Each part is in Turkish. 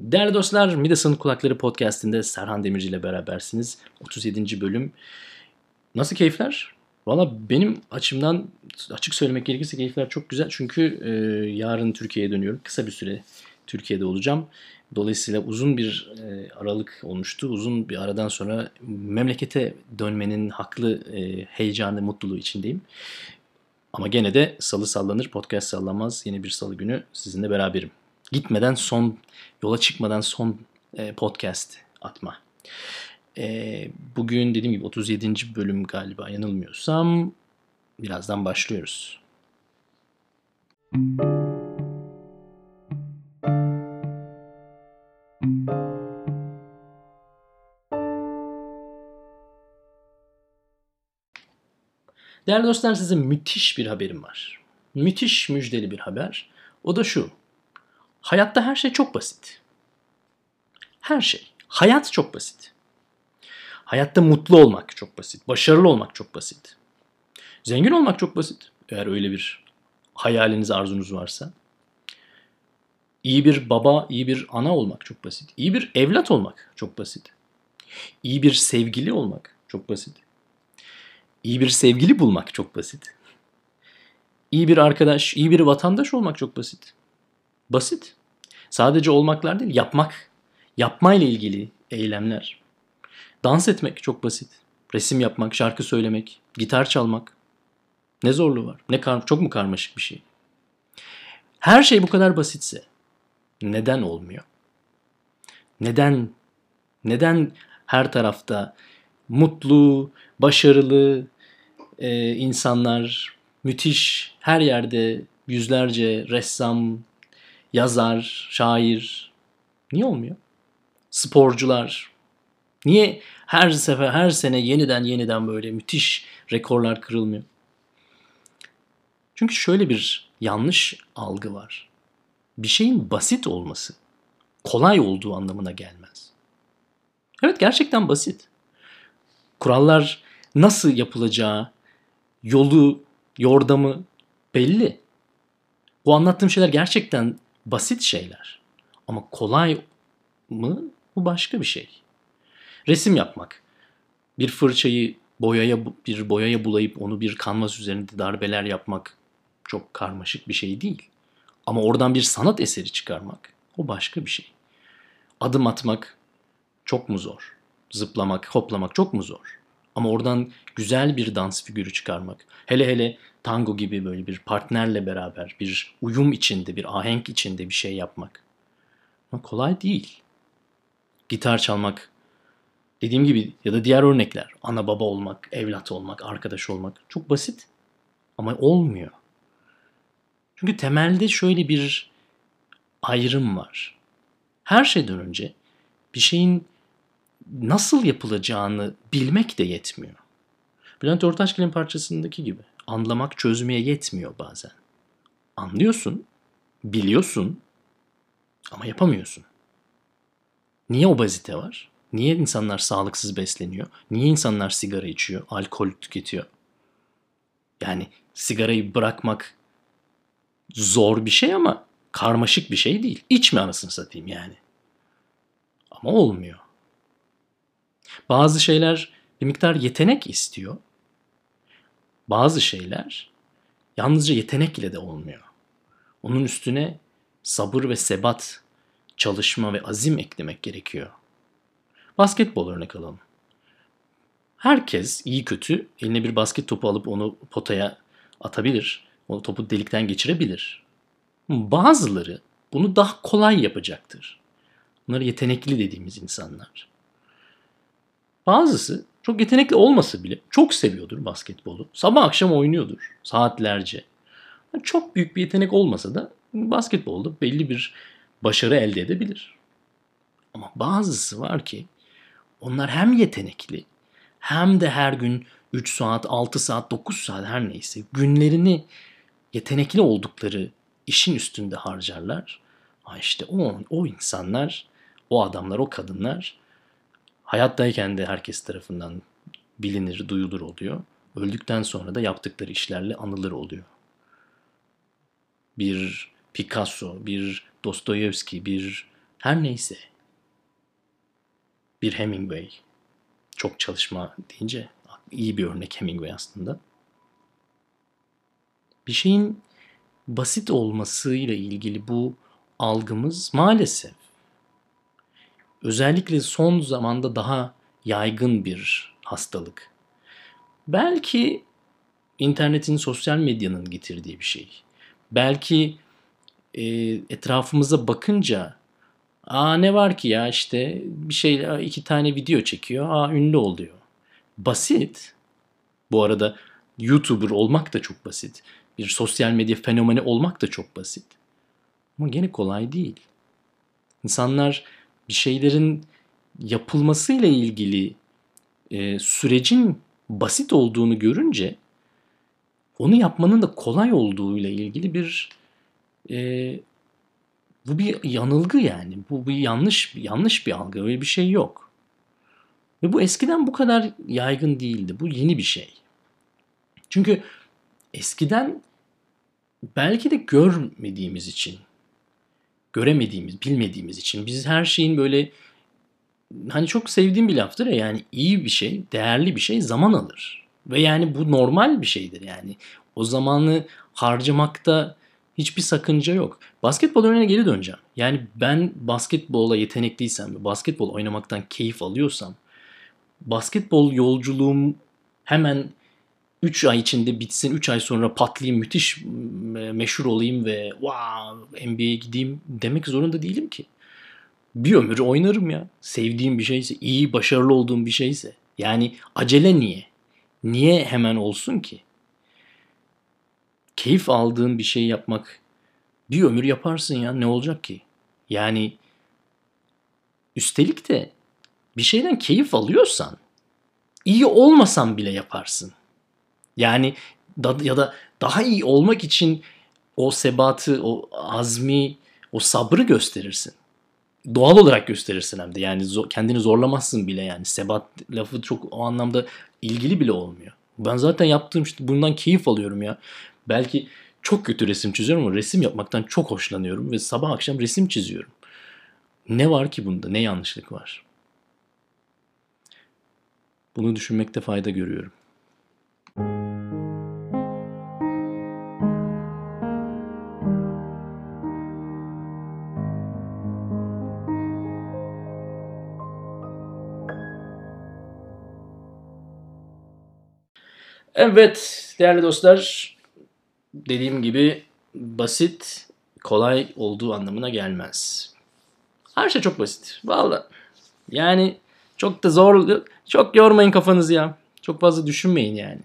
Değerli dostlar, Midas'ın Kulakları Podcast'inde Serhan Demirci ile berabersiniz. 37. bölüm. Nasıl keyifler? Valla benim açımdan açık söylemek gerekirse keyifler çok güzel. Çünkü e, yarın Türkiye'ye dönüyorum. Kısa bir süre Türkiye'de olacağım. Dolayısıyla uzun bir e, aralık olmuştu. Uzun bir aradan sonra memlekete dönmenin haklı e, heyecanı, mutluluğu içindeyim. Ama gene de salı sallanır, podcast sallanmaz. Yeni bir salı günü sizinle beraberim. Gitmeden son, yola çıkmadan son e, podcast atma. E, bugün dediğim gibi 37. bölüm galiba yanılmıyorsam. Birazdan başlıyoruz. Değerli dostlar size müthiş bir haberim var. Müthiş müjdeli bir haber. O da şu. Hayatta her şey çok basit. Her şey. Hayat çok basit. Hayatta mutlu olmak çok basit. Başarılı olmak çok basit. Zengin olmak çok basit. Eğer öyle bir hayaliniz, arzunuz varsa. İyi bir baba, iyi bir ana olmak çok basit. İyi bir evlat olmak çok basit. İyi bir sevgili olmak çok basit. İyi bir sevgili bulmak çok basit. İyi bir arkadaş, iyi bir vatandaş olmak çok basit. Basit. Sadece olmaklar değil, yapmak. Yapmayla ilgili eylemler. Dans etmek çok basit. Resim yapmak, şarkı söylemek, gitar çalmak. Ne zorluğu var? Ne kar çok mu karmaşık bir şey? Her şey bu kadar basitse neden olmuyor? Neden neden her tarafta mutlu, başarılı e, insanlar, müthiş her yerde yüzlerce ressam, yazar, şair niye olmuyor? Sporcular niye her sefer her sene yeniden yeniden böyle müthiş rekorlar kırılmıyor? Çünkü şöyle bir yanlış algı var. Bir şeyin basit olması kolay olduğu anlamına gelmez. Evet gerçekten basit. Kurallar nasıl yapılacağı, yolu, yordamı belli. Bu anlattığım şeyler gerçekten basit şeyler. Ama kolay mı? Bu başka bir şey. Resim yapmak. Bir fırçayı boyaya bir boyaya bulayıp onu bir kanvas üzerinde darbeler yapmak çok karmaşık bir şey değil. Ama oradan bir sanat eseri çıkarmak o başka bir şey. Adım atmak çok mu zor? Zıplamak, hoplamak çok mu zor? Ama oradan güzel bir dans figürü çıkarmak. Hele hele tango gibi böyle bir partnerle beraber bir uyum içinde, bir ahenk içinde bir şey yapmak. Ama kolay değil. Gitar çalmak, dediğim gibi ya da diğer örnekler. Ana baba olmak, evlat olmak, arkadaş olmak çok basit. Ama olmuyor. Çünkü temelde şöyle bir ayrım var. Her şeyden önce bir şeyin nasıl yapılacağını bilmek de yetmiyor. Bülent Ortaçgil'in parçasındaki gibi anlamak çözmeye yetmiyor bazen. Anlıyorsun, biliyorsun ama yapamıyorsun. Niye obezite var? Niye insanlar sağlıksız besleniyor? Niye insanlar sigara içiyor, alkol tüketiyor? Yani sigarayı bırakmak zor bir şey ama karmaşık bir şey değil. İçme anasını satayım yani. Ama olmuyor. Bazı şeyler bir miktar yetenek istiyor. Bazı şeyler yalnızca yetenek ile de olmuyor. Onun üstüne sabır ve sebat, çalışma ve azim eklemek gerekiyor. Basketbol örnek alalım. Herkes iyi kötü eline bir basket topu alıp onu potaya atabilir. O topu delikten geçirebilir. Bazıları bunu daha kolay yapacaktır. Bunlar yetenekli dediğimiz insanlar. Bazısı çok yetenekli olmasa bile çok seviyordur basketbolu. Sabah akşam oynuyordur saatlerce. Çok büyük bir yetenek olmasa da basketbolda belli bir başarı elde edebilir. Ama bazısı var ki onlar hem yetenekli hem de her gün 3 saat, 6 saat, 9 saat her neyse günlerini yetenekli oldukları işin üstünde harcarlar. Ha işte o, o insanlar, o adamlar, o kadınlar hayattayken de herkes tarafından bilinir, duyulur oluyor. Öldükten sonra da yaptıkları işlerle anılır oluyor. Bir Picasso, bir Dostoyevski, bir Her neyse. Bir Hemingway. Çok çalışma deyince iyi bir örnek Hemingway aslında. Bir şeyin basit olmasıyla ilgili bu algımız maalesef özellikle son zamanda daha yaygın bir hastalık. Belki internetin, sosyal medyanın getirdiği bir şey. Belki e, etrafımıza bakınca aa ne var ki ya işte bir şey iki tane video çekiyor aa ünlü oluyor. Basit. Bu arada YouTuber olmak da çok basit. Bir sosyal medya fenomeni olmak da çok basit. Ama gene kolay değil. İnsanlar bir şeylerin yapılmasıyla ilgili e, sürecin basit olduğunu görünce onu yapmanın da kolay olduğuyla ilgili bir e, bu bir yanılgı yani. Bu bir yanlış yanlış bir algı. Öyle bir şey yok. Ve bu eskiden bu kadar yaygın değildi. Bu yeni bir şey. Çünkü eskiden belki de görmediğimiz için, göremediğimiz, bilmediğimiz için biz her şeyin böyle hani çok sevdiğim bir laftır ya yani iyi bir şey, değerli bir şey zaman alır. Ve yani bu normal bir şeydir yani. O zamanı harcamakta hiçbir sakınca yok. Basketbol örneğine geri döneceğim. Yani ben basketbola yetenekliysem, basketbol oynamaktan keyif alıyorsam, basketbol yolculuğum hemen 3 ay içinde bitsin, 3 ay sonra patlayayım, müthiş meşhur olayım ve wow NBA'ye gideyim demek zorunda değilim ki. Bir ömür oynarım ya. Sevdiğim bir şeyse, iyi, başarılı olduğum bir şeyse. Yani acele niye? Niye hemen olsun ki? Keyif aldığın bir şey yapmak bir ömür yaparsın ya ne olacak ki? Yani üstelik de bir şeyden keyif alıyorsan iyi olmasan bile yaparsın. Yani da, ya da daha iyi olmak için o sebatı, o azmi, o sabrı gösterirsin. Doğal olarak gösterirsin hem de. Yani zor, kendini zorlamazsın bile yani. Sebat lafı çok o anlamda ilgili bile olmuyor. Ben zaten yaptığım işte bundan keyif alıyorum ya. Belki çok kötü resim çiziyorum ama resim yapmaktan çok hoşlanıyorum ve sabah akşam resim çiziyorum. Ne var ki bunda? Ne yanlışlık var? Bunu düşünmekte fayda görüyorum. Evet değerli dostlar dediğim gibi basit kolay olduğu anlamına gelmez. Her şey çok basit. Valla. Yani çok da zor, çok yormayın kafanızı ya. Çok fazla düşünmeyin yani.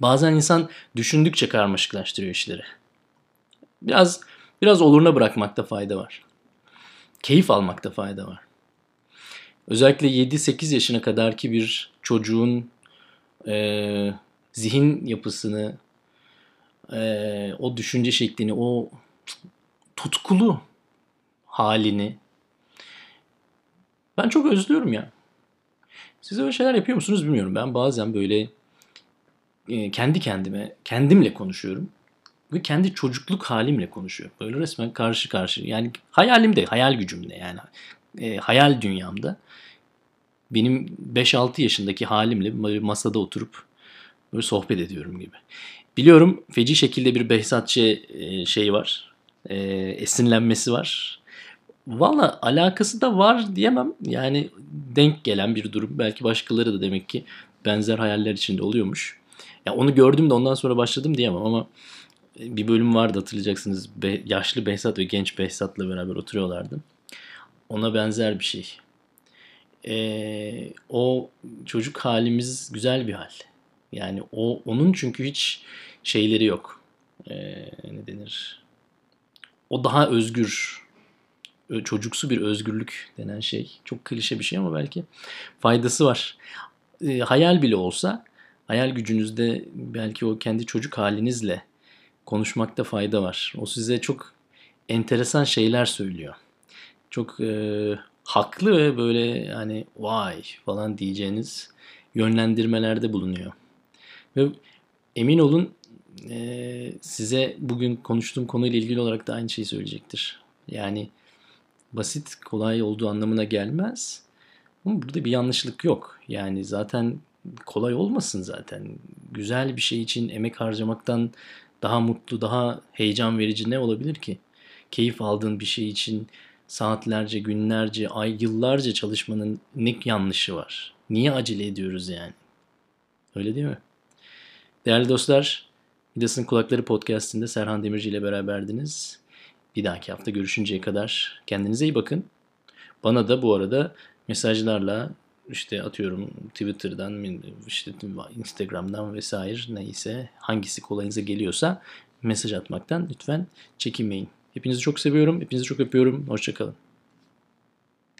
Bazen insan düşündükçe karmaşıklaştırıyor işleri. Biraz biraz oluruna bırakmakta fayda var. Keyif almakta fayda var. Özellikle 7-8 yaşına kadarki bir çocuğun e, zihin yapısını, e, o düşünce şeklini, o tutkulu halini ben çok özlüyorum ya. Siz öyle şeyler yapıyor musunuz bilmiyorum. Ben bazen böyle e, kendi kendime, kendimle konuşuyorum. Ve kendi çocukluk halimle konuşuyorum. Böyle resmen karşı karşı. Yani hayalimde, hayal gücümde yani. E, hayal dünyamda. Benim 5-6 yaşındaki halimle böyle masada oturup böyle sohbet ediyorum gibi. Biliyorum feci şekilde bir Behzatçı e, şey var. E, esinlenmesi var. Valla alakası da var diyemem. Yani denk gelen bir durum. Belki başkaları da demek ki benzer hayaller içinde oluyormuş. Ya onu gördüm de ondan sonra başladım diyemem ama bir bölüm vardı hatırlayacaksınız. Be, yaşlı Behzat ve genç Behzat'la beraber oturuyorlardı. Ona benzer bir şey. Ee, o çocuk halimiz güzel bir hal. Yani o onun çünkü hiç şeyleri yok. Ee, ne denir? O daha özgür, çocuksu bir özgürlük denen şey. Çok klişe bir şey ama belki faydası var. Ee, hayal bile olsa, hayal gücünüzde belki o kendi çocuk halinizle konuşmakta fayda var. O size çok enteresan şeyler söylüyor. Çok e, haklı ve böyle hani vay falan diyeceğiniz yönlendirmelerde bulunuyor. Ve emin olun e, size bugün konuştuğum konuyla ilgili olarak da aynı şeyi söyleyecektir. Yani basit kolay olduğu anlamına gelmez. Ama burada bir yanlışlık yok. Yani zaten kolay olmasın zaten. Güzel bir şey için emek harcamaktan daha mutlu, daha heyecan verici ne olabilir ki? Keyif aldığın bir şey için saatlerce, günlerce, ay, yıllarca çalışmanın ne yanlışı var? Niye acele ediyoruz yani? Öyle değil mi? Değerli dostlar, Midas'ın Kulakları Podcast'inde Serhan Demirci ile beraberdiniz. Bir dahaki hafta görüşünceye kadar kendinize iyi bakın. Bana da bu arada mesajlarla işte atıyorum Twitter'dan, işte Instagram'dan vesaire neyse hangisi kolayınıza geliyorsa mesaj atmaktan lütfen çekinmeyin. Hepinizi çok seviyorum. Hepinizi çok öpüyorum. Hoşçakalın.